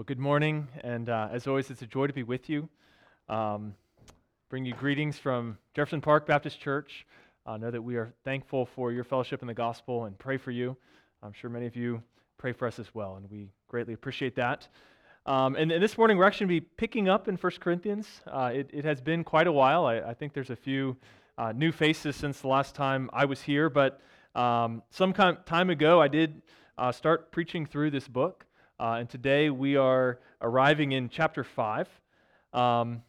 Well, good morning, and uh, as always, it's a joy to be with you. Um, bring you greetings from Jefferson Park Baptist Church. I uh, know that we are thankful for your fellowship in the gospel and pray for you. I'm sure many of you pray for us as well, and we greatly appreciate that. Um, and, and, this morning, we're actually going to be picking up in 1 Corinthians. Uh, it, it, has been quite a while. I, I think there's a few uh, new faces since the last time I was here, but um, some time ago, I did uh, start preaching through this book. Uh, and today we are arriving in chapter 5. Um,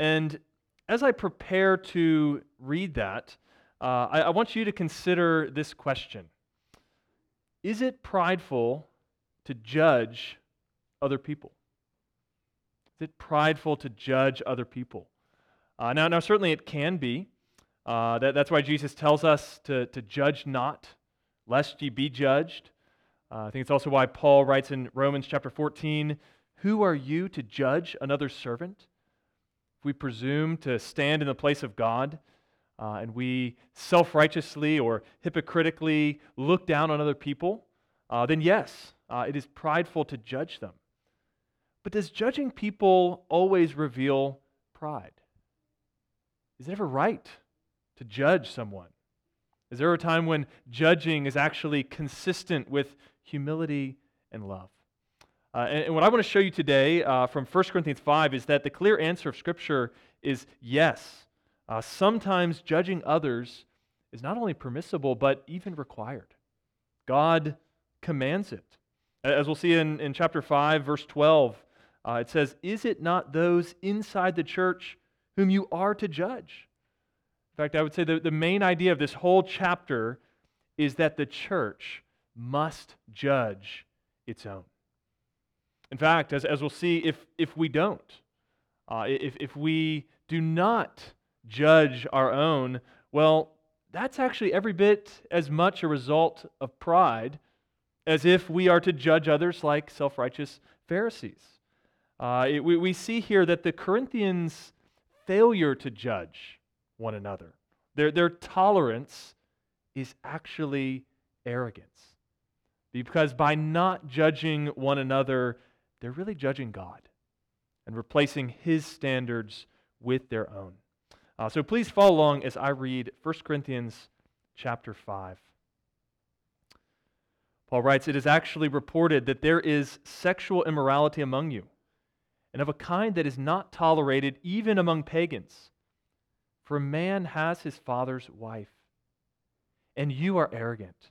and as I prepare to read that, uh, I, I want you to consider this question Is it prideful to judge other people? Is it prideful to judge other people? Uh, now, now, certainly it can be. Uh, that, that's why Jesus tells us to, to judge not, lest ye be judged. Uh, I think it's also why Paul writes in Romans chapter 14 Who are you to judge another servant? If we presume to stand in the place of God uh, and we self righteously or hypocritically look down on other people, uh, then yes, uh, it is prideful to judge them. But does judging people always reveal pride? Is it ever right to judge someone? Is there a time when judging is actually consistent with humility, and love. Uh, and, and, what I want to show you today uh, from 1 Corinthians 5 is that the clear answer of Scripture is yes. Uh, sometimes judging others is not only permissible, but even required. God commands it. As we'll see in, in chapter 5, verse 12, uh, it says, Is it not those inside the church whom you are to judge? In fact, I would say the, the main idea of this whole chapter is that the church must judge its own. In fact, as, as we'll see, if, if we don't, uh, if, if we do not judge our own, well, that's actually every bit as much a result of pride as if we are to judge others like self righteous Pharisees. Uh, it, we, we see here that the Corinthians' failure to judge one another, their, their tolerance, is actually arrogance. Because by not judging one another, they're really judging God and replacing his standards with their own. Uh, so please follow along as I read 1 Corinthians chapter 5. Paul writes, It is actually reported that there is sexual immorality among you, and of a kind that is not tolerated even among pagans. For man has his father's wife, and you are arrogant.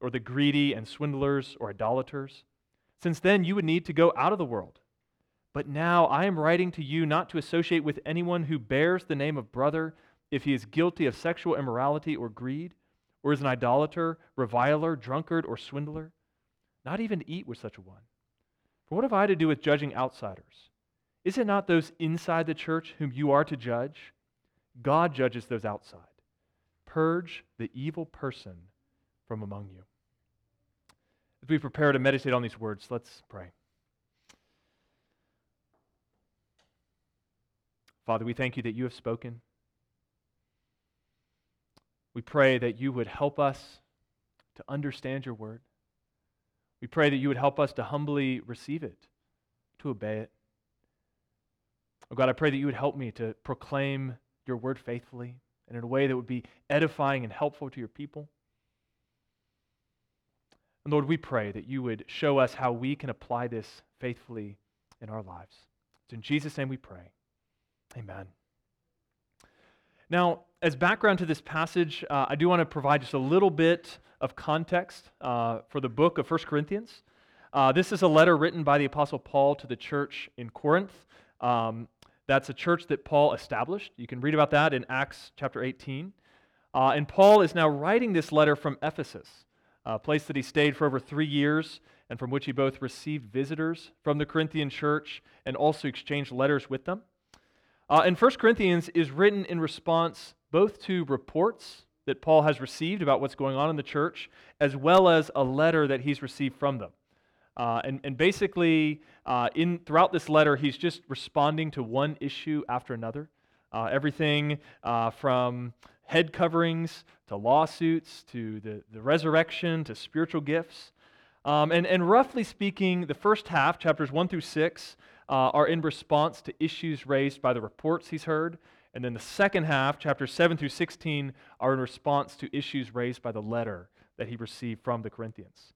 or the greedy and swindlers or idolaters, since then you would need to go out of the world. But now I am writing to you not to associate with anyone who bears the name of brother if he is guilty of sexual immorality or greed, or is an idolater, reviler, drunkard, or swindler. Not even to eat with such a one. For what have I to do with judging outsiders? Is it not those inside the church whom you are to judge? God judges those outside. Purge the evil person from among you. As we prepare to meditate on these words, let's pray. Father, we thank you that you have spoken. We pray that you would help us to understand your word. We pray that you would help us to humbly receive it, to obey it. Oh God, I pray that you would help me to proclaim your word faithfully and in a way that would be edifying and helpful to your people. And Lord, we pray that you would show us how we can apply this faithfully in our lives. It's in Jesus' name we pray. Amen. Now, as background to this passage, uh, I do want to provide just a little bit of context uh, for the book of 1 Corinthians. Uh, this is a letter written by the Apostle Paul to the church in Corinth. Um, that's a church that Paul established. You can read about that in Acts chapter 18. Uh, and Paul is now writing this letter from Ephesus, a place that he stayed for over three years and from which he both received visitors from the Corinthian church and also exchanged letters with them. Uh, and 1 Corinthians is written in response both to reports that Paul has received about what's going on in the church, as well as a letter that he's received from them. Uh, and, and basically, uh, in, throughout this letter, he's just responding to one issue after another. Uh, everything uh, from head coverings to lawsuits to the, the resurrection to spiritual gifts. Um, and, and roughly speaking, the first half, chapters 1 through 6, uh, are in response to issues raised by the reports he's heard. And then the second half, chapters 7 through 16, are in response to issues raised by the letter that he received from the Corinthians.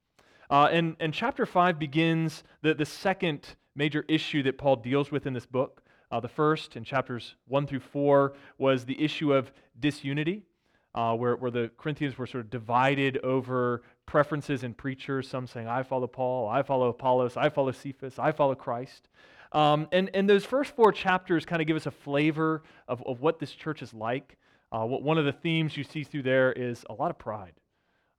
Uh, and, and chapter 5 begins the, the second major issue that Paul deals with in this book. Uh, the first, in chapters 1 through 4, was the issue of disunity, uh, where, where the Corinthians were sort of divided over preferences in preachers, some saying, I follow Paul, I follow Apollos, I follow Cephas, I follow Christ. Um, and, and those first four chapters kind of give us a flavor of, of what this church is like. Uh, what, one of the themes you see through there is a lot of pride.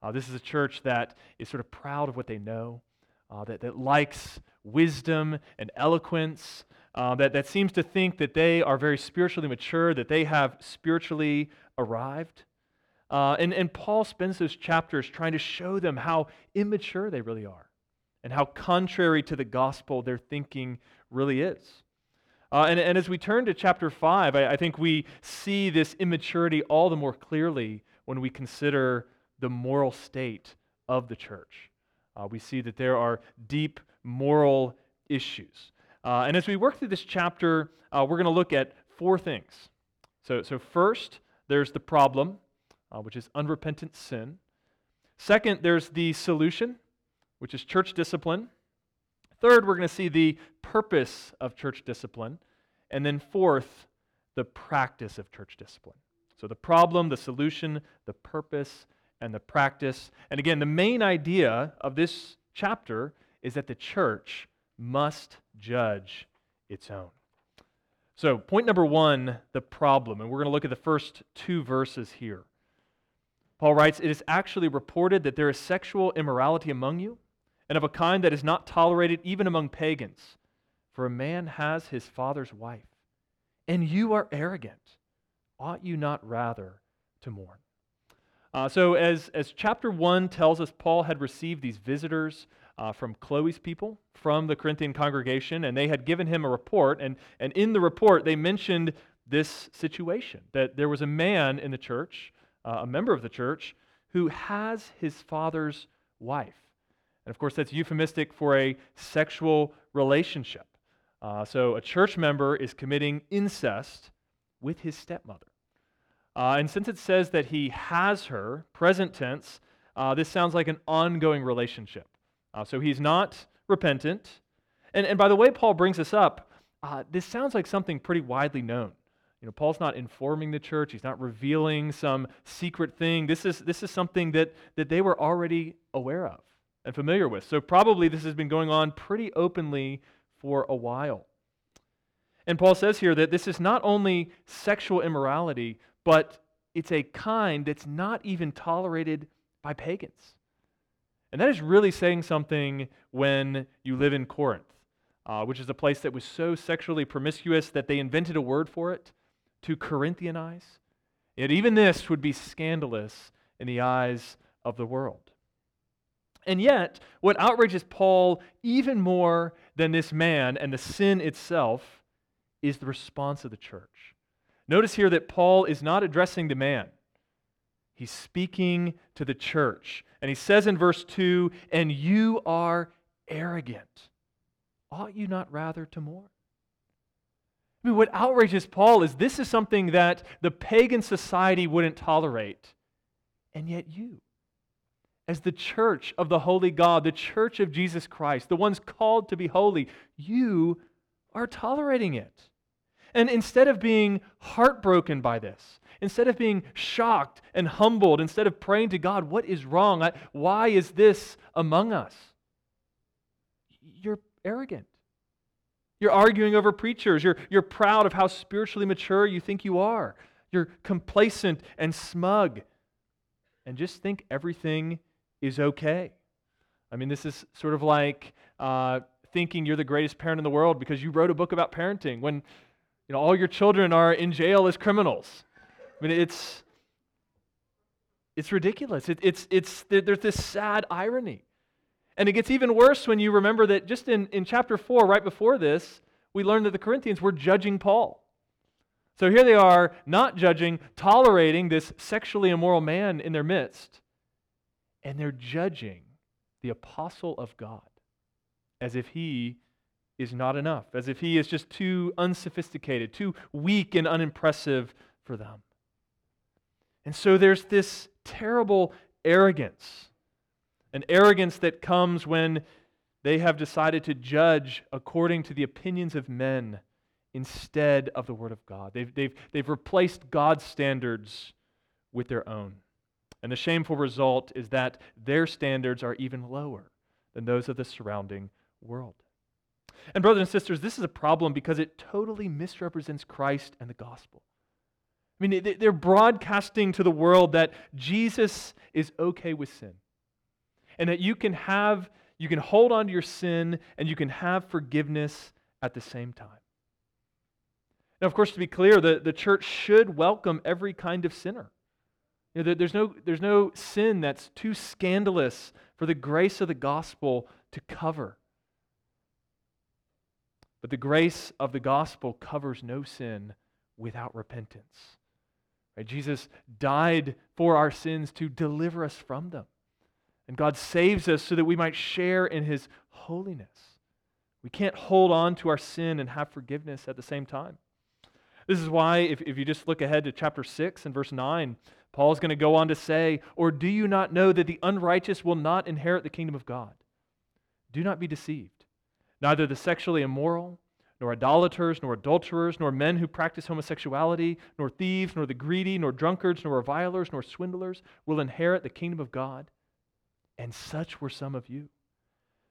Uh, this is a church that is sort of proud of what they know, uh, that, that likes wisdom and eloquence, uh, that, that seems to think that they are very spiritually mature, that they have spiritually arrived. Uh, and, and Paul spends those chapters trying to show them how immature they really are and how contrary to the gospel their thinking really is. Uh, and, and as we turn to chapter 5, I, I think we see this immaturity all the more clearly when we consider the moral state of the church. Uh, we see that there are deep moral issues. Uh, and as we work through this chapter, uh, we're going to look at four things. So, so first, there's the problem, uh, which is unrepentant sin. Second, there's the solution, which is church discipline. Third, we're going to see the purpose of church discipline. And then fourth, the practice of church discipline. So the problem, the solution, the purpose, and the practice. And again, the main idea of this chapter is that the church must judge its own. So, point number one, the problem. And we're going to look at the first two verses here. Paul writes, It is actually reported that there is sexual immorality among you, and of a kind that is not tolerated even among pagans. For a man has his father's wife, and you are arrogant. Ought you not rather to mourn? Uh, so, as, as chapter 1 tells us, Paul had received these visitors uh, from Chloe's people, from the Corinthian congregation, and they had given him a report. And, and in the report, they mentioned this situation that there was a man in the church uh, a member of the church, who has his father's wife. And of course, that's euphemistic for a sexual relationship. Uh, so a church member is committing incest with his stepmother. Uh, and since it says that he has her, present tense, uh, this sounds like an ongoing relationship. Uh, so he's not repentant. And, and by the way, Paul brings this up. Uh, this sounds like something pretty widely known. You know, Paul's not informing the church, he's not revealing some secret thing. This is, this is something that, that they were already aware of and familiar with. So, probably this has been going on pretty openly for a while. And Paul says here that this is not only sexual immorality, but it's a kind that's not even tolerated by pagans. And that is really saying something when you live in Corinth, uh, which is a place that was so sexually promiscuous that they invented a word for it to Corinthianize. Yet even this would be scandalous in the eyes of the world. And yet, what outrages Paul even more than this man and the sin itself is the response of the church. Notice here that Paul is not addressing the man, he's speaking to the church. And he says in verse 2 And you are arrogant. Ought you not rather to mourn? I mean, what outrages Paul is this is something that the pagan society wouldn't tolerate. And yet, you, as the church of the holy God, the church of Jesus Christ, the ones called to be holy, you are tolerating it. And instead of being heartbroken by this, instead of being shocked and humbled, instead of praying to God, what is wrong? Why is this among us? You're arrogant. You're arguing over preachers. You're, you're proud of how spiritually mature you think you are. You're complacent and smug. And just think everything is okay. I mean, this is sort of like uh, thinking you're the greatest parent in the world because you wrote a book about parenting when you know, all your children are in jail as criminals. I mean, it's, it's ridiculous. It, it's, it's, there's this sad irony. And it gets even worse when you remember that just in, in chapter 4, right before this, we learned that the Corinthians were judging Paul. So here they are, not judging, tolerating this sexually immoral man in their midst, and they're judging the apostle of God as if he is not enough, as if he is just too unsophisticated, too weak and unimpressive for them. And so there's this terrible arrogance an arrogance that comes when they have decided to judge according to the opinions of men instead of the Word of God. They've, they've, they've replaced God's standards with their own. And the shameful result is that their standards are even lower than those of the surrounding world. And, brothers and sisters, this is a problem because it totally misrepresents Christ and the gospel. I mean, they're broadcasting to the world that Jesus is okay with sin and that you can have you can hold on to your sin and you can have forgiveness at the same time. Now, of course, to be clear, the, the church should welcome every kind of sinner. You know, there's, no, there's no sin that's too scandalous for the grace of the gospel to cover. But the grace of the gospel covers no sin without repentance. Right? Jesus died for our sins to deliver us from them. And God saves us so that we might share in his holiness. We can't hold on to our sin and have forgiveness at the same time. This is why, if, if you just look ahead to chapter 6 and verse 9, Paul is going to go on to say, Or do you not know that the unrighteous will not inherit the kingdom of God? Do not be deceived. Neither the sexually immoral, nor idolaters, nor adulterers, nor men who practice homosexuality, nor thieves, nor the greedy, nor drunkards, nor revilers, nor swindlers will inherit the kingdom of God and such were some of you.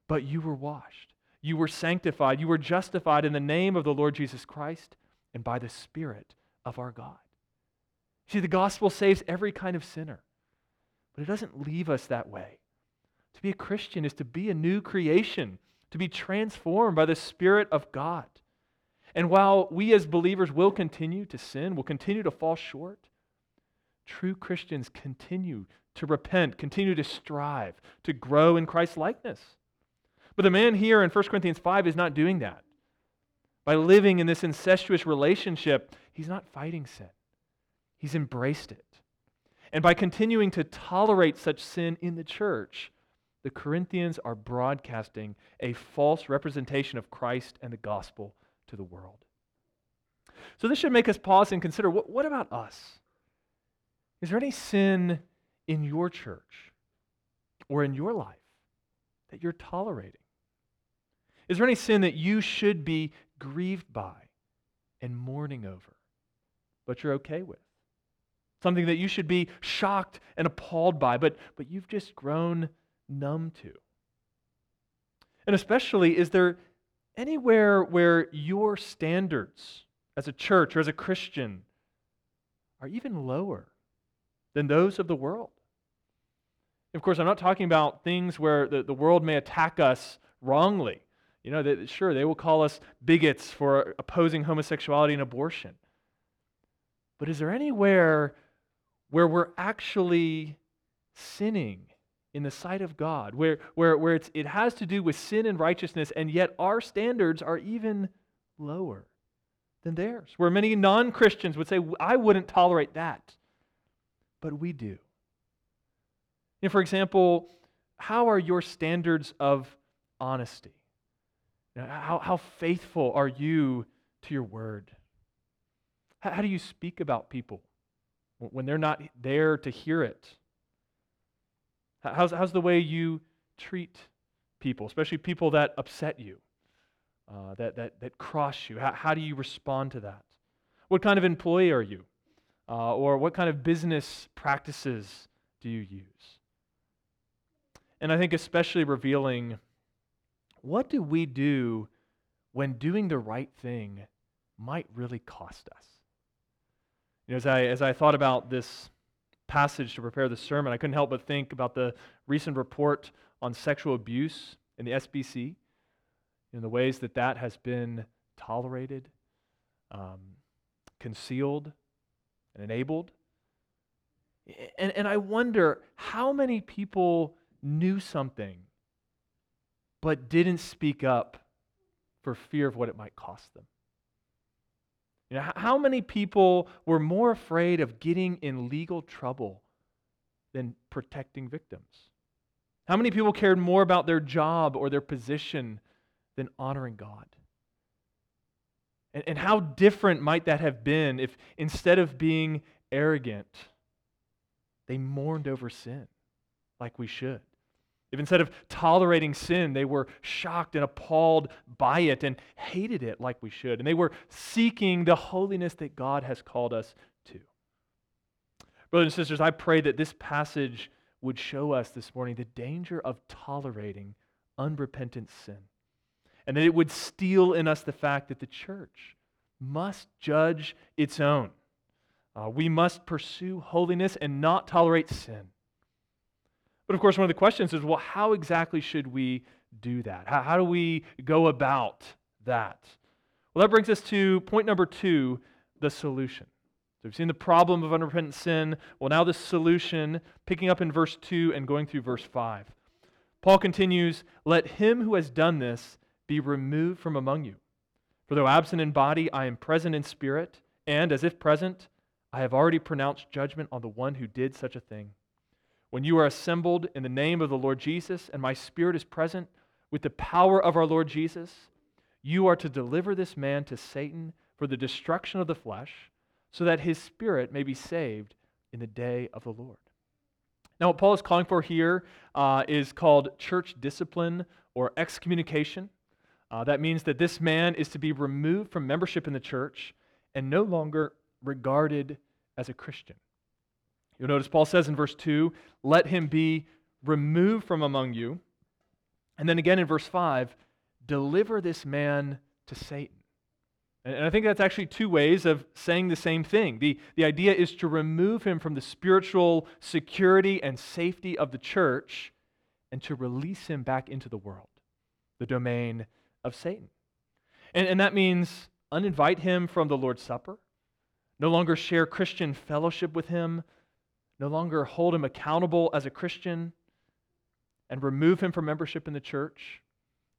But you were washed, you were sanctified, you were justified in the name of the Lord Jesus Christ and by the Spirit of our God. See, the gospel saves every kind of sinner, but it doesn't leave us that way. To be a Christian is to be a new creation, to be transformed by the Spirit of God. And while we as believers will continue to sin, will continue to fall short, true Christians continue to repent, continue to strive, to grow in Christ's likeness. But the man here in 1 Corinthians 5 is not doing that. By living in this incestuous relationship, he's not fighting sin, he's embraced it. And by continuing to tolerate such sin in the church, the Corinthians are broadcasting a false representation of Christ and the gospel to the world. So, this should make us pause and consider what, what about us? Is there any sin in your church or in your life that you're tolerating? Is there any sin that you should be grieved by and mourning over, but you're okay with? Something that you should be shocked and appalled by, but, but you've just grown numb to? And especially, is there anywhere where your standards as a church or as a Christian are even lower than those of the world? Of course, I'm not talking about things where the, the world may attack us wrongly. You know, sure, they will call us bigots for opposing homosexuality and abortion. But is there anywhere where we're actually sinning in the sight of God, where, where, where it's, it has to do with sin and righteousness, and yet our standards are even lower than theirs? Where many non Christians would say, I wouldn't tolerate that, but we do. For example, how are your standards of honesty? How, how faithful are you to your word? How, how do you speak about people when they're not there to hear it? How's, how's the way you treat people, especially people that upset you? uh, that, that, that cross you? How, how do you respond to that? What kind of employee are you? Uh, or what kind of business practices do you use? And I think especially revealing what do we do when doing the right thing might really cost us? You know, as I, as I thought about this passage to prepare the sermon, I couldn't help but think about the recent report on sexual abuse in the SBC, and the ways that that has been tolerated, um, concealed, and enabled. And, and I wonder how many people knew something but didn't speak up for fear of what it might cost them. You know, how many people were more afraid of getting in legal trouble than protecting victims? How many people cared more about their job or their position than honoring God? And, and how different might that have been if instead of being arrogant, they mourned over sin like we should? If instead of tolerating sin, they were shocked and appalled by it and hated it like we should, and they were seeking the holiness that God has called us to. Brothers and sisters, I pray that this passage would show us this morning the danger of tolerating unrepentant sin, and that it would steal in us the fact that the church must judge its own. Uh, we must pursue holiness and not tolerate sin. But of course, one of the questions is well, how exactly should we do that? How, how do we go about that? Well, that brings us to point number two the solution. So we've seen the problem of unrepentant sin. Well, now the solution, picking up in verse 2 and going through verse 5. Paul continues, Let him who has done this be removed from among you. For though absent in body, I am present in spirit, and as if present, I have already pronounced judgment on the one who did such a thing. When you are assembled in the name of the Lord Jesus, and my spirit is present with the power of our Lord Jesus, you are to deliver this man to Satan for the destruction of the flesh, so that his spirit may be saved in the day of the Lord. Now, what Paul is calling for here uh, is called church discipline or excommunication. Uh, that means that this man is to be removed from membership in the church and no longer regarded as a Christian. You'll notice Paul says in verse 2, let him be removed from among you. And then again in verse 5, deliver this man to Satan. And I think that's actually two ways of saying the same thing. The, the idea is to remove him from the spiritual security and safety of the church and to release him back into the world, the domain of Satan. And, and that means uninvite him from the Lord's Supper, no longer share Christian fellowship with him, no longer hold him accountable as a Christian and remove him from membership in the church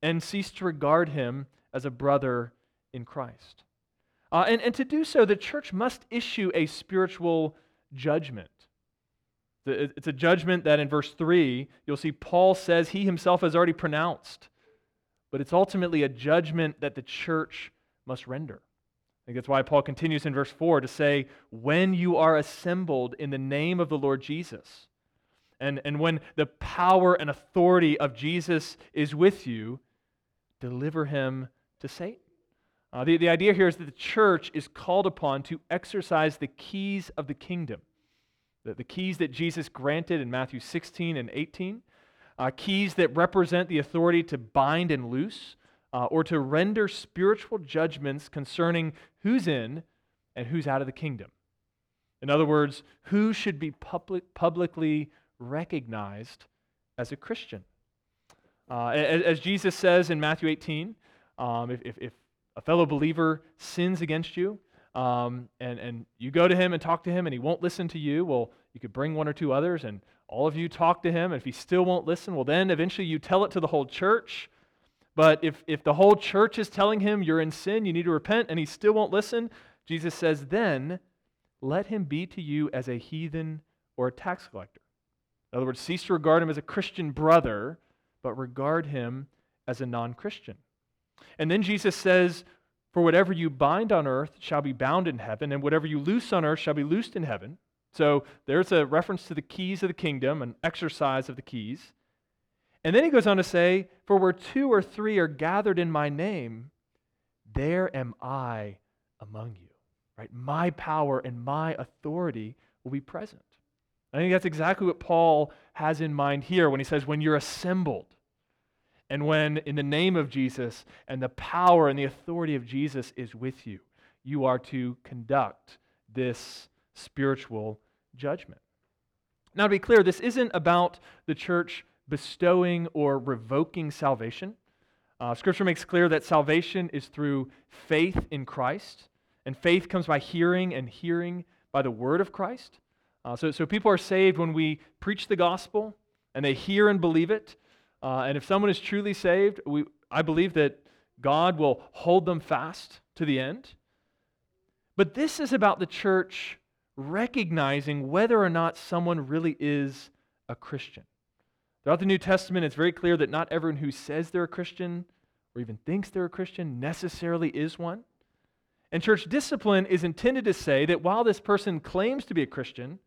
and cease to regard him as a brother in Christ. Uh, and, and to do so, the church must issue a spiritual judgment. It's a judgment that in verse 3, you'll see Paul says he himself has already pronounced, but it's ultimately a judgment that the church must render think that's why Paul continues in verse 4 to say, When you are assembled in the name of the Lord Jesus, and, and when the power and authority of Jesus is with you, deliver him to Satan. Uh, the, the idea here is that the church is called upon to exercise the keys of the kingdom, the, the keys that Jesus granted in Matthew 16 and 18, uh, keys that represent the authority to bind and loose, uh, or to render spiritual judgments concerning who's in and who's out of the kingdom. In other words, who should be public, publicly recognized as a Christian. Uh, as, as, Jesus says in Matthew 18, um, if, if, if, a fellow believer sins against you, um, and, and you go to him and talk to him and he won't listen to you, well, you could bring one or two others and all of you talk to him. And if he still won't listen, well, then eventually you tell it to the whole church. But if, if the whole church is telling him you're in sin, you need to repent, and he still won't listen, Jesus says, then let him be to you as a heathen or a tax collector. In other words, cease to regard him as a Christian brother, but regard him as a non Christian. And then Jesus says, For whatever you bind on earth shall be bound in heaven, and whatever you loose on earth shall be loosed in heaven. So there's a reference to the keys of the kingdom, an exercise of the keys. And then he goes on to say, For where two or three are gathered in my name, there am I among you. Right? My power and my authority will be present. I think that's exactly what Paul has in mind here when he says, when you're assembled, and when in the name of Jesus and the power and the authority of Jesus is with you, you are to conduct this spiritual judgment. Now, to be clear, this isn't about the church bestowing or revoking salvation. Uh, scripture makes clear that salvation is through faith in Christ, and faith comes by hearing, and hearing by the word of Christ. Uh, so, so people are saved when we preach the gospel and they hear and believe it. Uh, and if someone is truly saved, we, I believe that God will hold them fast to the end. But this is about the church recognizing whether or not someone really is a Christian. Throughout the New Testament, it's very clear that not everyone who says they're a Christian or even thinks they're a Christian necessarily is one. And church discipline is intended to say that while this person claims to be a Christian,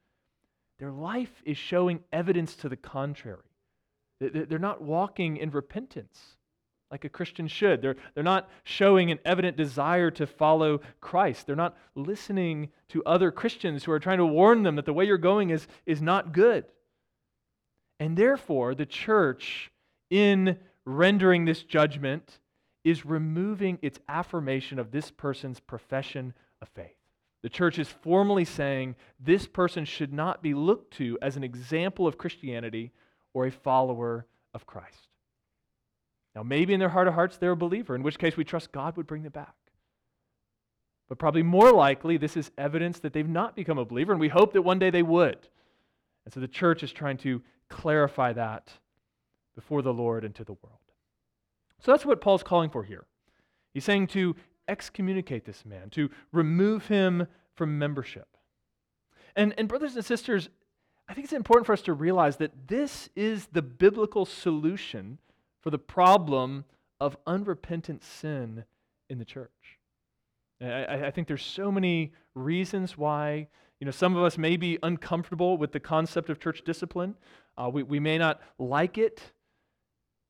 their life is showing evidence to the contrary. They're not walking in repentance like a Christian should. They're, they're not showing an evident desire to follow Christ. They're not listening to other Christians who are trying to warn them that the way you're going is, is not good. And therefore, the church, in rendering this judgment, is removing its affirmation of this person's profession of faith. The church is formally saying this person should not be looked to as an example of Christianity or a follower of Christ. Now, maybe in their heart of hearts they're a believer, in which case we trust God would bring them back. But probably more likely, this is evidence that they've not become a believer, and we hope that one day they would. And so the church is trying to clarify that before the Lord and to the world. So that's what Paul's calling for here. He's saying to excommunicate this man, to remove him from membership. And, and brothers and sisters, I think it's important for us to realize that this is the biblical solution for the problem of unrepentant sin in the church. I, I, think there's so many reasons why you know some of us may be uncomfortable with the concept of church discipline. Uh, we, we may not like it.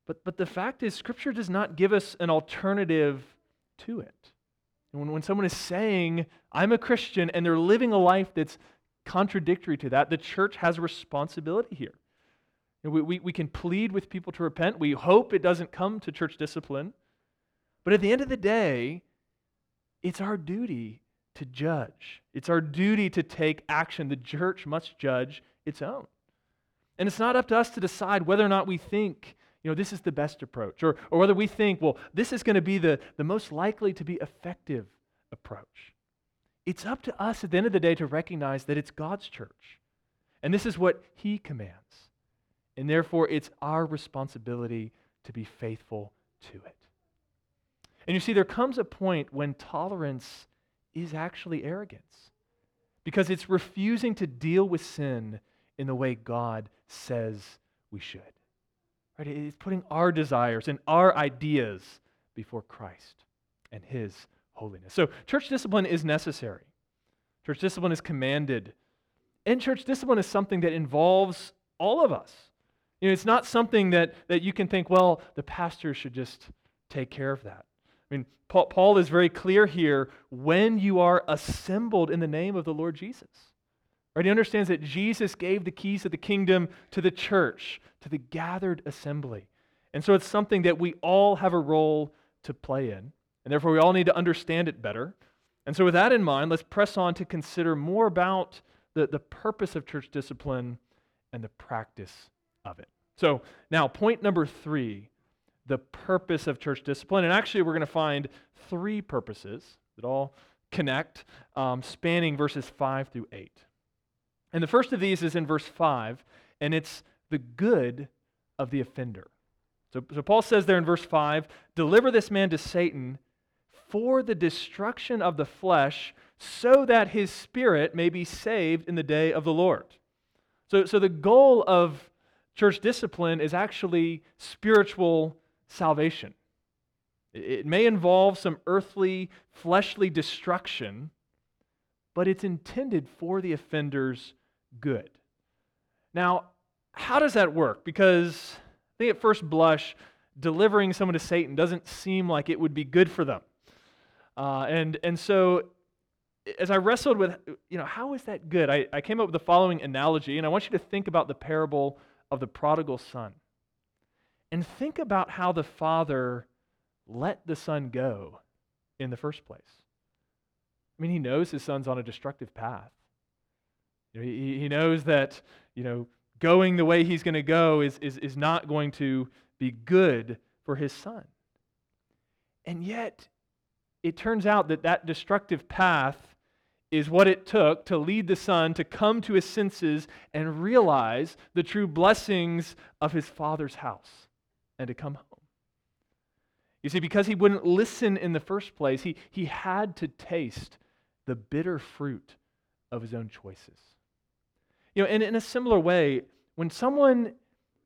But, but the fact is, Scripture does not give us an alternative to it. And when, when someone is saying, I'm a Christian, and they're living a life that's contradictory to that, the church has a responsibility here. We, we, we can plead with people to repent. We hope it doesn't come to church discipline. But at the end of the day, it's our duty to judge. It's our duty to take action. The church must judge its own. And it's not up to us to decide whether or not we think, you know, this is the best approach, or, or whether we think, well, this is going to be the, the most likely to be effective approach. It's up to us at the end of the day to recognize that it's God's church. And this is what He commands. And therefore, it's our responsibility to be faithful to it. And you see, there comes a point when tolerance is actually arrogance because it's refusing to deal with sin in the way God says we should. Right? It's putting our desires and our ideas before Christ and His holiness. So, church discipline is necessary. Church discipline is commanded. And church discipline is something that involves all of us. You know, it's not something that, that you can think, well, the pastor should just take care of that. I mean, Paul, is very clear here when you are assembled in the name of the Lord Jesus. Right? He understands that Jesus gave the keys of the kingdom to the church, to the gathered assembly. And so it's something that we all have a role to play in. And therefore, we all need to understand it better. And so, with that in mind, let's press on to consider more about the, the purpose of church discipline and the practice of it. So, now, point number three the purpose of church discipline. And actually, we're going to find three purposes that all connect, um, spanning verses 5 through 8. And the first of these is in verse 5, and it's the good of the offender. So, so Paul says there in verse 5 deliver this man to Satan for the destruction of the flesh, so that his spirit may be saved in the day of the Lord. So, so the goal of church discipline is actually spiritual salvation. It may involve some earthly, fleshly destruction, but it's intended for the offender's good. Now, how does that work? Because I think at first blush, delivering someone to Satan doesn't seem like it would be good for them. Uh, and, and so as I wrestled with, you know, how is that good? I, I came up with the following analogy, and I want you to think about the parable of the prodigal son. And think about how the father let the son go in the first place. I mean, he knows his son's on a destructive path. You know, he, he knows that, you know, going the way he's going to go is, is, is not going to be good for his son. And yet, it turns out that that destructive path is what it took to lead the son to come to his senses and realize the true blessings of his father's house and to come home. You see, because he wouldn't listen in the first place, he, he had to taste the bitter fruit of his own choices. You know, and in a similar way, when someone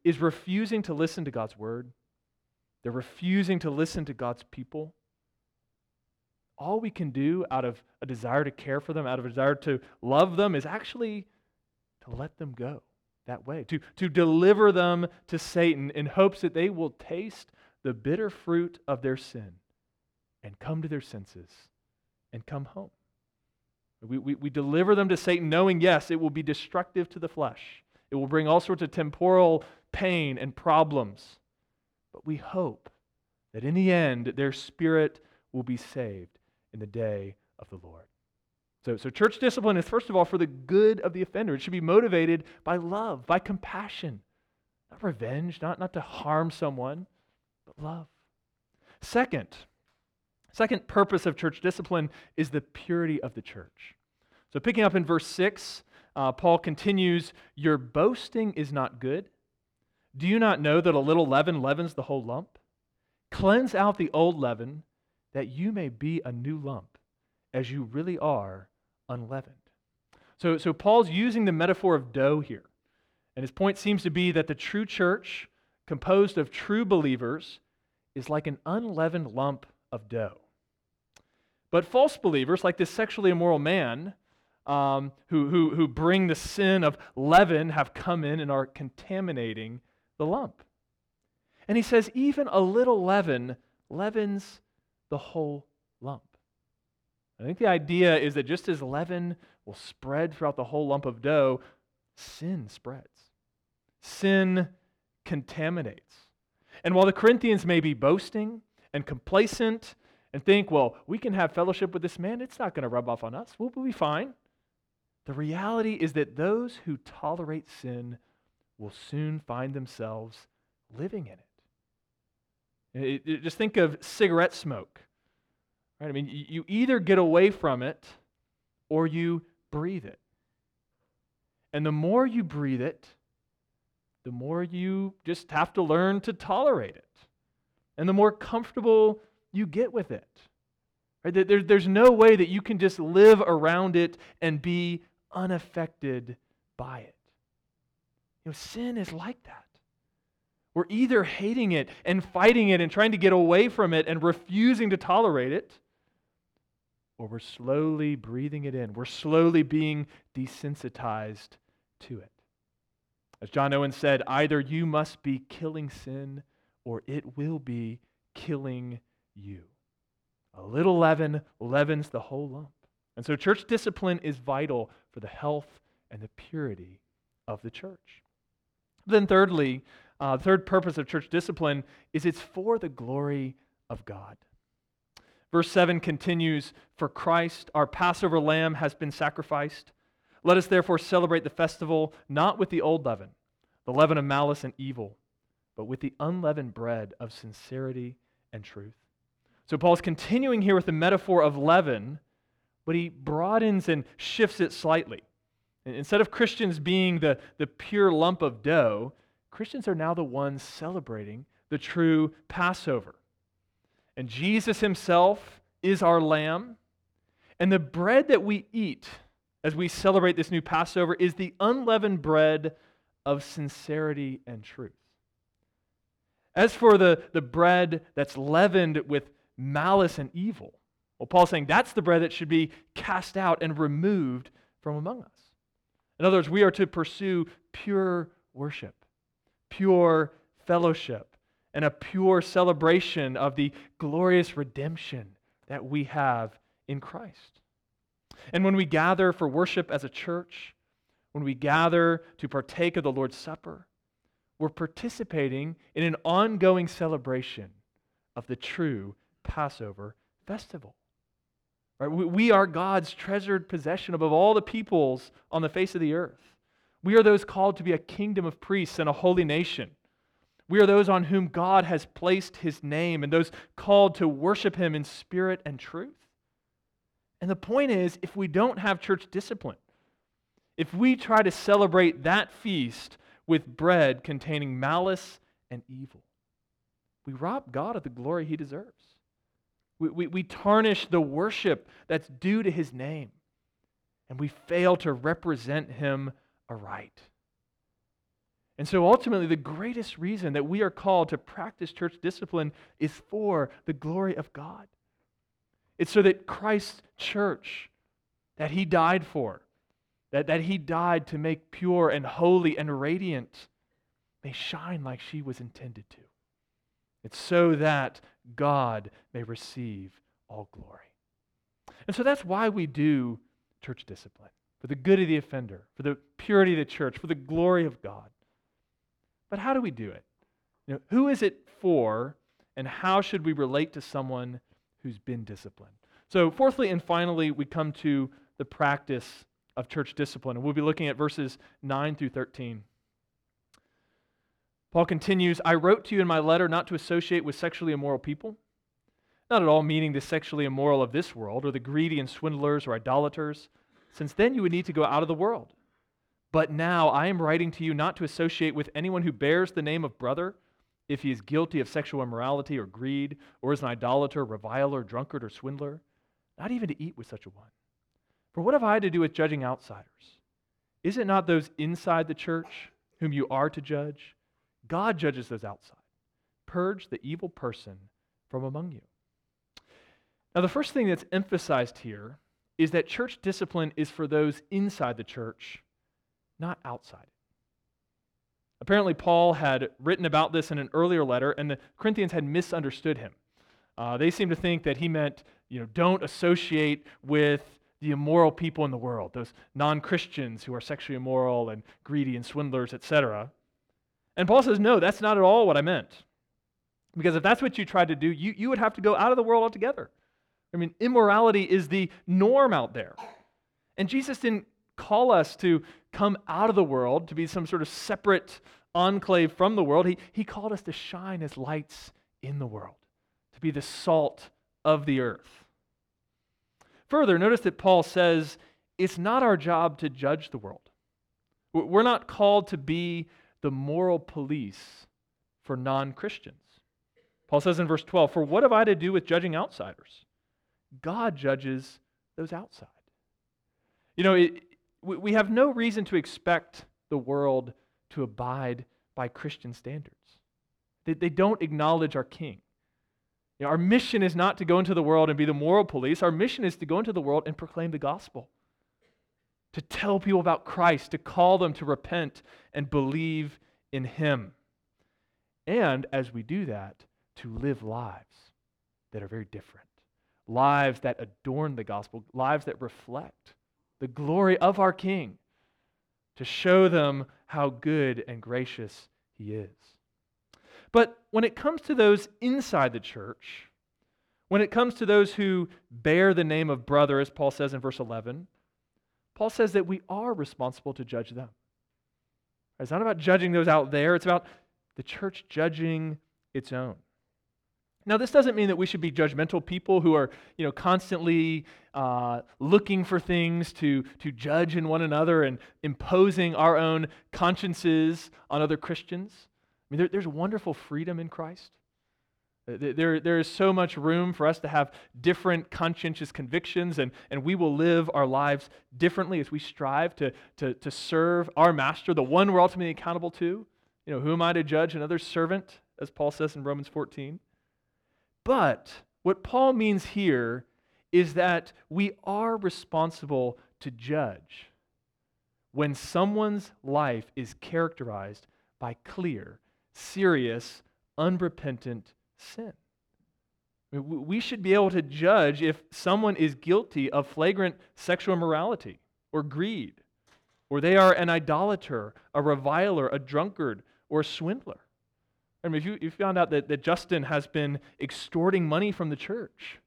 is refusing to listen to God's word, they're refusing to listen to God's people, all we can do out of a desire to care for them, out of a desire to love them, is actually to let them go that way, to, to deliver them to Satan in hopes that they will taste the bitter fruit of their sin and come to their senses and come home. We, we, we deliver them to Satan knowing, yes, it will be destructive to the flesh. It will bring all sorts of temporal pain and problems. But we hope that in the end, their spirit will be saved in the day of the Lord. So, so church discipline is, first of all, for the good of the offender. It should be motivated by love, by compassion, not revenge, not, not to harm someone, but love. Second, second purpose of church discipline is the purity of the church. So, picking up in verse 6, uh, Paul continues Your boasting is not good. Do you not know that a little leaven leavens the whole lump? Cleanse out the old leaven that you may be a new lump, as you really are unleavened. So, so Paul's using the metaphor of dough here. And his point seems to be that the true church, composed of true believers, is like an unleavened lump of dough. But false believers, like this sexually immoral man, um, who, who, who bring the sin of leaven, have come in and are contaminating the lump. And he says, even a little leaven leavens the whole lump. I think the idea is that just as leaven will spread throughout the whole lump of dough, sin spreads. Sin contaminates. And while the Corinthians may be boasting and complacent and think, well, we can have fellowship with this man, it's not going to rub off on us. We'll be fine. The reality is that those who tolerate sin will soon find themselves living in it. It, it, just think of cigarette smoke. Right? I mean, you either get away from it or you breathe it. And the more you breathe it, the more you just have to learn to tolerate it. And the more comfortable you get with it. Right? There, there's no way that you can just live around it and be unaffected by it. You know, sin is like that. We're either hating it and fighting it and trying to get away from it and refusing to tolerate it, or we're slowly breathing it in. We're slowly being desensitized to it. As John Owen said, either you must be killing sin or it will be killing you. A little leaven leavens the whole lump. And so, church discipline is vital for the health and the purity of the church. Then, thirdly, uh, the third purpose of church discipline is it's for the glory of God. Verse 7 continues For Christ, our Passover lamb, has been sacrificed. Let us therefore celebrate the festival not with the old leaven, the leaven of malice and evil, but with the unleavened bread of sincerity and truth. So Paul's continuing here with the metaphor of leaven, but he broadens and shifts it slightly. Instead of Christians being the, the pure lump of dough, Christians are now the ones celebrating the true Passover. And Jesus himself is our lamb. And the bread that we eat as we celebrate this new Passover is the unleavened bread of sincerity and truth. As for the, the bread that's leavened with malice and evil, well, Paul's saying that's the bread that should be cast out and removed from among us. In other words, we are to pursue pure worship pure fellowship and a pure celebration of the glorious redemption, that we have in Christ. And when we gather for worship as a church, when we gather to partake of the Lord's Supper, we're participating in an ongoing celebration of the true Passover festival. Right? We are God's treasured possession above all the peoples on the face of the earth. We are those called to be a kingdom of priests and a holy nation. We are those on whom God has placed his name and those called to worship him in spirit and truth. And the point is, if we don't have church discipline, if we try to celebrate that feast with bread containing malice and evil, we rob God of the glory he deserves. We, we, we tarnish the worship that's due to his name, and we fail to represent him aright. And so ultimately, the greatest reason that we are called to practice church discipline is for the glory of God. It's so that Christ's church, that he died for, that, that he died to make pure and holy and radiant, may shine like she was intended to. It's so that God may receive all glory. And so that's why we do church discipline for the good of the offender, for the purity of the church, for the glory of God. But how do we do it? You know, who is it for, and how should we relate to someone who's been disciplined? So, fourthly and finally, we come to the practice of church discipline. And we'll be looking at verses 9 through 13. Paul continues I wrote to you in my letter not to associate with sexually immoral people, not at all meaning the sexually immoral of this world, or the greedy and swindlers or idolaters, since then you would need to go out of the world. But now I am writing to you not to associate with anyone who bears the name of brother if he is guilty of sexual immorality or greed, or is an idolater, reviler, drunkard, or swindler, not even to eat with such a one. For what have I to do with judging outsiders? Is it not those inside the church whom you are to judge? God judges those outside. Purge the evil person from among you. Now, the first thing that's emphasized here is that church discipline is for those inside the church not outside Apparently, Paul had written about this in an earlier letter, and the Corinthians had misunderstood him. Uh, they seemed to think that he meant, you know, don't associate with the immoral people in the world, those non Christians who are sexually immoral and greedy and swindlers, etc. And Paul says, no, that's not at all what I meant. Because if that's what you tried to do, you, you would have to go out of the world altogether. I mean, immorality is the norm out there. And Jesus didn't call us to come out of the world, to be some sort of separate enclave from the world. He, he called us to shine as lights in the world, to be the salt of the earth. Further, notice that Paul says it's not our job to judge the world. We're not called to be the moral police for non Christians. Paul says in verse 12, For what have I to do with judging outsiders? God judges those outside. You know, it, we have no reason to expect the world to abide by Christian standards. They, they don't acknowledge our king. You know, our mission is not to go into the world and be the moral police. Our mission is to go into the world and proclaim the gospel, to tell people about Christ, to call them to repent and believe in him. And as we do that, to live lives that are very different, lives that adorn the gospel, lives that reflect the glory of our King, to show them how good and gracious He is. But when it comes to those inside the church, when it comes to those who bear the name of brother, as Paul says in verse 11, Paul says that we are responsible to judge them. It's not about judging those out there, it's about the church judging its own. Now, this doesn't mean that we should be judgmental people who are, you know, constantly uh, looking for things to, to judge in one another and imposing our own consciences on other Christians. I mean, there, there's wonderful freedom in Christ. Uh, there, there is so much room for us to have different conscientious convictions, and, and we will live our lives differently as we strive to, to, to serve our master, the one we're ultimately accountable to. You know, who am I to judge another servant, as Paul says in Romans 14? But what Paul means here is that we are responsible to judge when someone's life is characterized by clear, serious, unrepentant sin. We should be able to judge if someone is guilty of flagrant sexual immorality or greed, or they are an idolater, a reviler, a drunkard, or a swindler. I mean, if you, you found out that, that Justin has been extorting money from the church,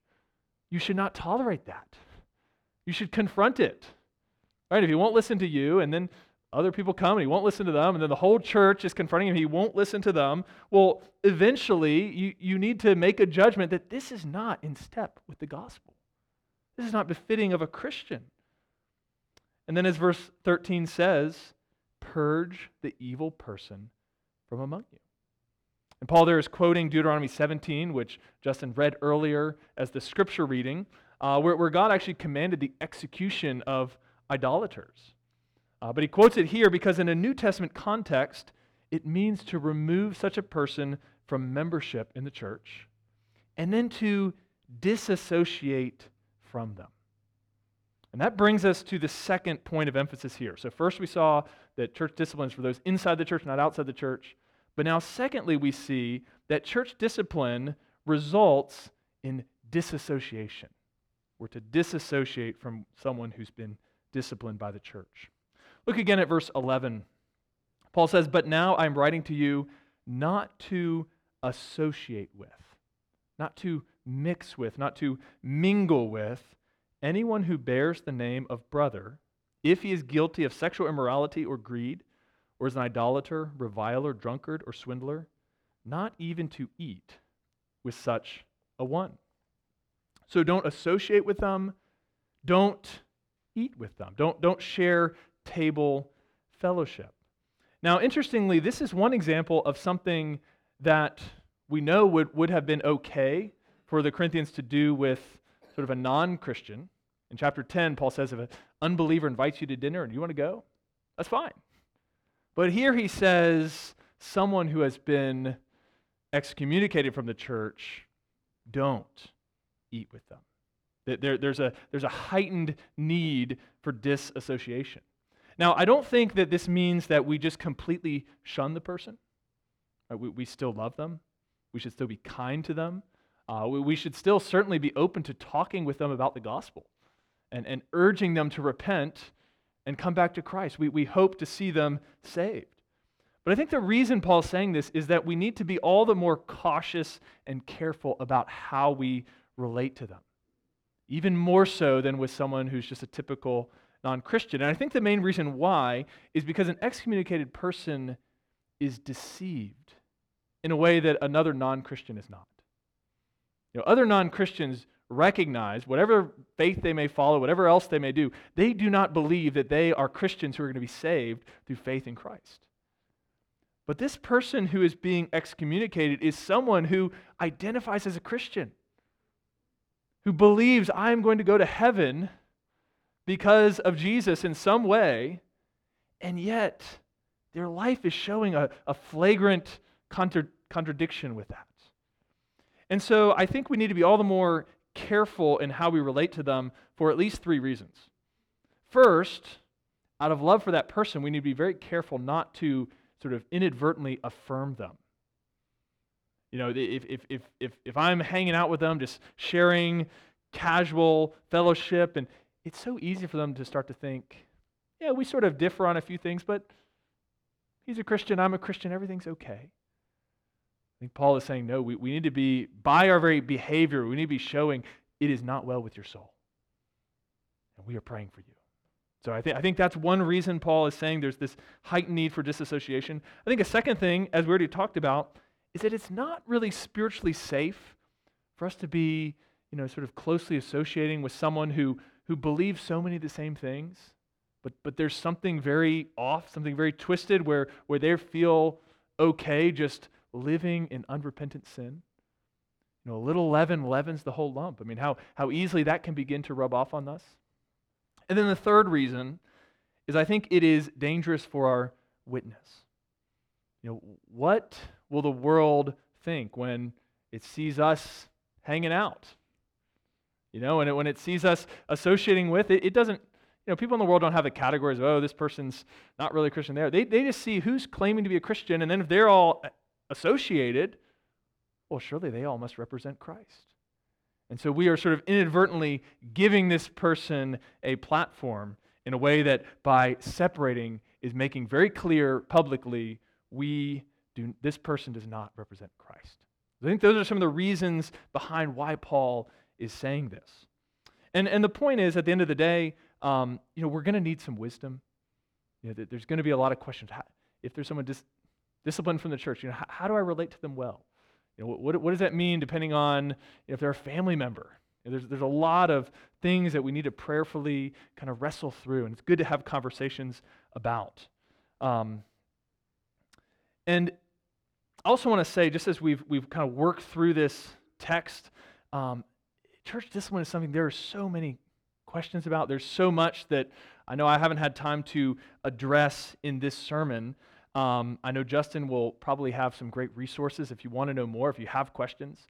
you should not tolerate that. You should confront it. Right? If he won't listen to you, and then other people come and he won't listen to them, and then the whole church is confronting him, he won't listen to them. Well, eventually, you, you need to make a judgment that this is not in step with the gospel. This is not befitting of a Christian. And then, as verse 13 says, purge the evil person from among you. And Paul there is quoting Deuteronomy 17, which Justin read earlier as the scripture reading, uh, where, where God actually commanded the execution of idolaters. Uh, but he quotes it here because, in a New Testament context, it means to remove such a person from membership in the church and then to disassociate from them. And that brings us to the second point of emphasis here. So, first we saw that church disciplines for those inside the church, not outside the church. But now, secondly, we see that church discipline results in disassociation. We're to disassociate from someone who's been disciplined by the church. Look again at verse 11. Paul says, But now I'm writing to you not to associate with, not to mix with, not to mingle with anyone who bears the name of brother, if he is guilty of sexual immorality or greed, or is an idolater, reviler, drunkard, or swindler, not even to eat with such a one. So don't associate with them, don't eat with them, don't, don't share table fellowship. Now, interestingly, this is one example of something that we know would, would have been okay for the Corinthians to do with sort of a non Christian. In chapter 10, Paul says if an unbeliever invites you to dinner and you want to go, that's fine. But here he says someone who has been excommunicated from the church, don't eat with them. There, there's, a, there's a heightened need for disassociation. Now, I don't think that this means that we just completely shun the person. We, we still love them. We should still be kind to them. Uh, we, we should still certainly be open to talking with them about the gospel and, and urging them to repent and come back to Christ. We, we hope to see them saved. But I think the reason Paul's saying this is that we need to be all the more cautious and careful about how we relate to them, even more so than with someone who's just a typical non Christian. And I think the main reason why is because an excommunicated person is deceived in a way that another non Christian is not. You know, other non Christians recognize whatever faith they may follow, whatever else they may do, they do not believe that they are Christians who are going to be saved through faith in Christ. But this person who is being excommunicated is someone who identifies as a Christian, who believes I'm going to go to heaven because of Jesus in some way, and yet their life is showing a, a flagrant contra- contradiction with that. And so I think we need to be all the more careful in how we relate to them for at least three reasons. First, out of love for that person, we need to be very careful not to sort of inadvertently affirm them. You know, if, if, if, if, if I'm hanging out with them, just sharing casual fellowship, and it's so easy for them to start to think, yeah, we sort of differ on a few things, but he's a Christian, I'm a Christian, everything's okay. Think Paul is saying, no, we, we need to be, by our very behavior, we need to be showing it is not well with your soul. And we are praying for you. So I, think I think that's one reason Paul is saying there's this heightened need for disassociation. I think a second thing, as we already talked about, is that it's not really spiritually safe for us to be, you know, sort of closely associating with someone who who believes so many of the same things, but, but there's something very off, something very twisted where, where they feel okay just living in unrepentant sin. You know, a little leaven leavens the whole lump. I mean, how, how easily that can begin to rub off on us. And then the third reason is I think it is dangerous for our witness. You know, what will the world think when it sees us hanging out you know, and it, when it sees us associating with it, it doesn't, you know, people in the world don't have the categories of, oh, this person's not really a Christian there. They, they just see who's claiming to be a Christian, and then if they're all associated, well, surely they all must represent Christ. And so we are sort of inadvertently giving this person a platform in a way that by separating is making very clear publicly we do, this person does not represent Christ. I think those are some of the reasons behind why Paul is saying this. And, and the point is, at the end of the day, um, you know, we're going to need some wisdom. You know, there's going to be a lot of questions. If there's someone dis- disciplined from the church, you know, how, how, do I relate to them well? You know, what, what does that mean depending on if they're a family member? You know, there's, there's a lot of things that we need to prayerfully kind of wrestle through, and it's good to have conversations about. Um, and I also want to say, just as we've, we've kind of worked through this text, um, church discipline is something there are so many questions about. There's so much that I know I haven't had time to address in this sermon. Um, I know Justin will probably have some great resources if you want to know more, if you have questions.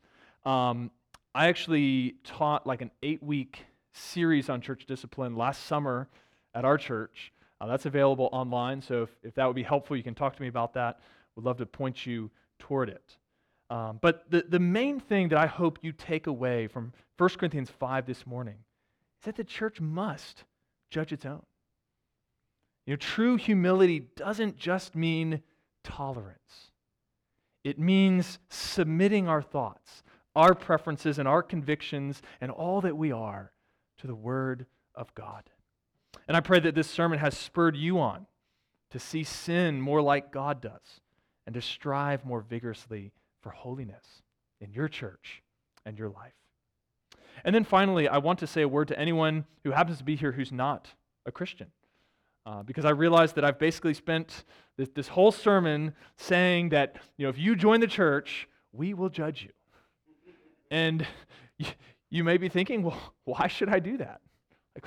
Um, I actually taught like an eight week series on church discipline last summer at our church. Uh, that's available online, so if, if that would be helpful, you can talk to me about that. Would love to point you toward it. Um, but the, the main thing that I hope you take away from 1 Corinthians 5 this morning is that the church must judge its own. You know, true humility doesn't just mean tolerance, it means submitting our thoughts, our preferences, and our convictions, and all that we are to the Word of God. And I pray that this sermon has spurred you on to see sin more like God does and to strive more vigorously for holiness in your church and your life. And then finally, I want to say a word to anyone who happens to be here who's not a Christian. Uh, because I realize that I've basically spent this, this whole sermon saying that, you know, if you join the church, we will judge you. And you, you may be thinking, well, why should I do that? Like,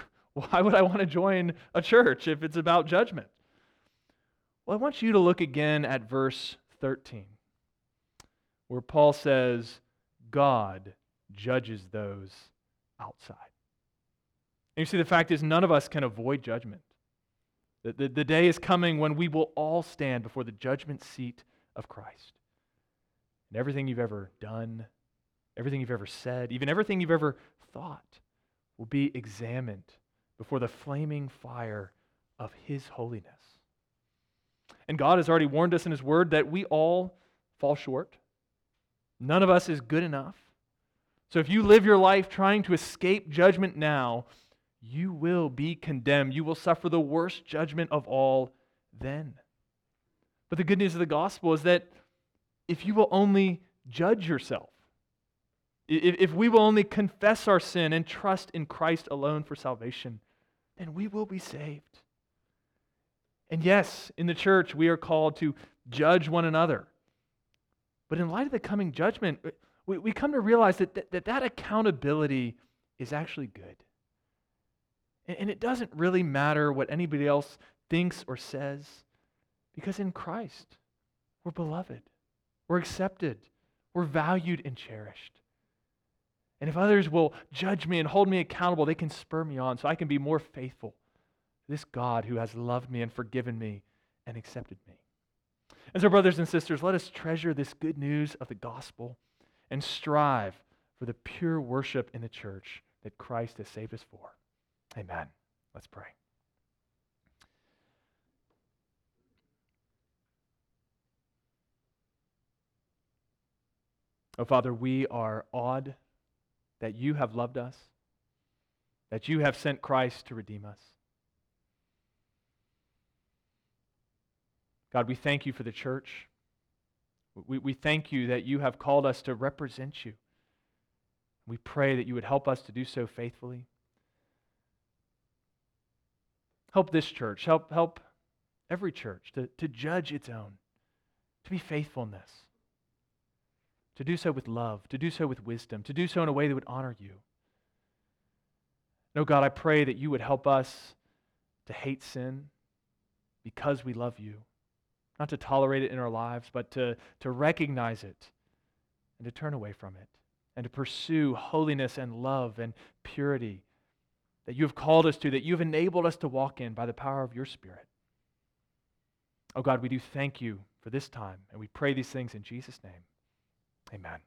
why would I want to join a church if it's about judgment? Well, I want you to look again at verse 13, where Paul says, God judges those outside. And you see, the fact is, none of us can avoid judgment. The, the, the day is coming when we will all stand before the judgment seat of Christ. And everything you've ever done, everything you've ever said, even everything you've ever thought will be examined before the flaming fire of His holiness. And God has already warned us in His Word that we all fall short. None of us is good enough. So if you live your life trying to escape judgment now, you will be condemned. You will suffer the worst judgment of all then. But the good news of the gospel is that if you will only judge yourself, if, we will only confess our sin and trust in Christ alone for salvation, then we will be saved. And yes, in the church, we are called to judge one another. But in light of the coming judgment, we, we come to realize that, that that, that accountability is actually good. And, it doesn't really matter what anybody else thinks or says, because in Christ, we're beloved, we're accepted, we're valued and cherished. And if others will judge me and hold me accountable, they can spur me on so I can be more faithful this God who has loved me and forgiven me and accepted me. And so, brothers and sisters, let us treasure this good news of the gospel and strive for the pure worship in the church that Christ has saved us for. Amen. Let's pray. Oh, Father, we are awed that you have loved us, that you have sent Christ to redeem us. God, we thank you for the church. We, we thank you that you have called us to represent you. We pray that you would help us to do so faithfully. Help this church, help, help every church to, to judge its own, to be faithful in this, to do so with love, to do so with wisdom, to do so in a way that would honor you. No, God, I pray that you would help us to hate sin because we love you. Not to tolerate it in our lives, but to, to recognize it and to turn away from it and to pursue holiness and love and purity that you have called us to, that you have enabled us to walk in by the power of your Spirit. Oh God, we do thank you for this time, and we pray these things in Jesus' name. Amen.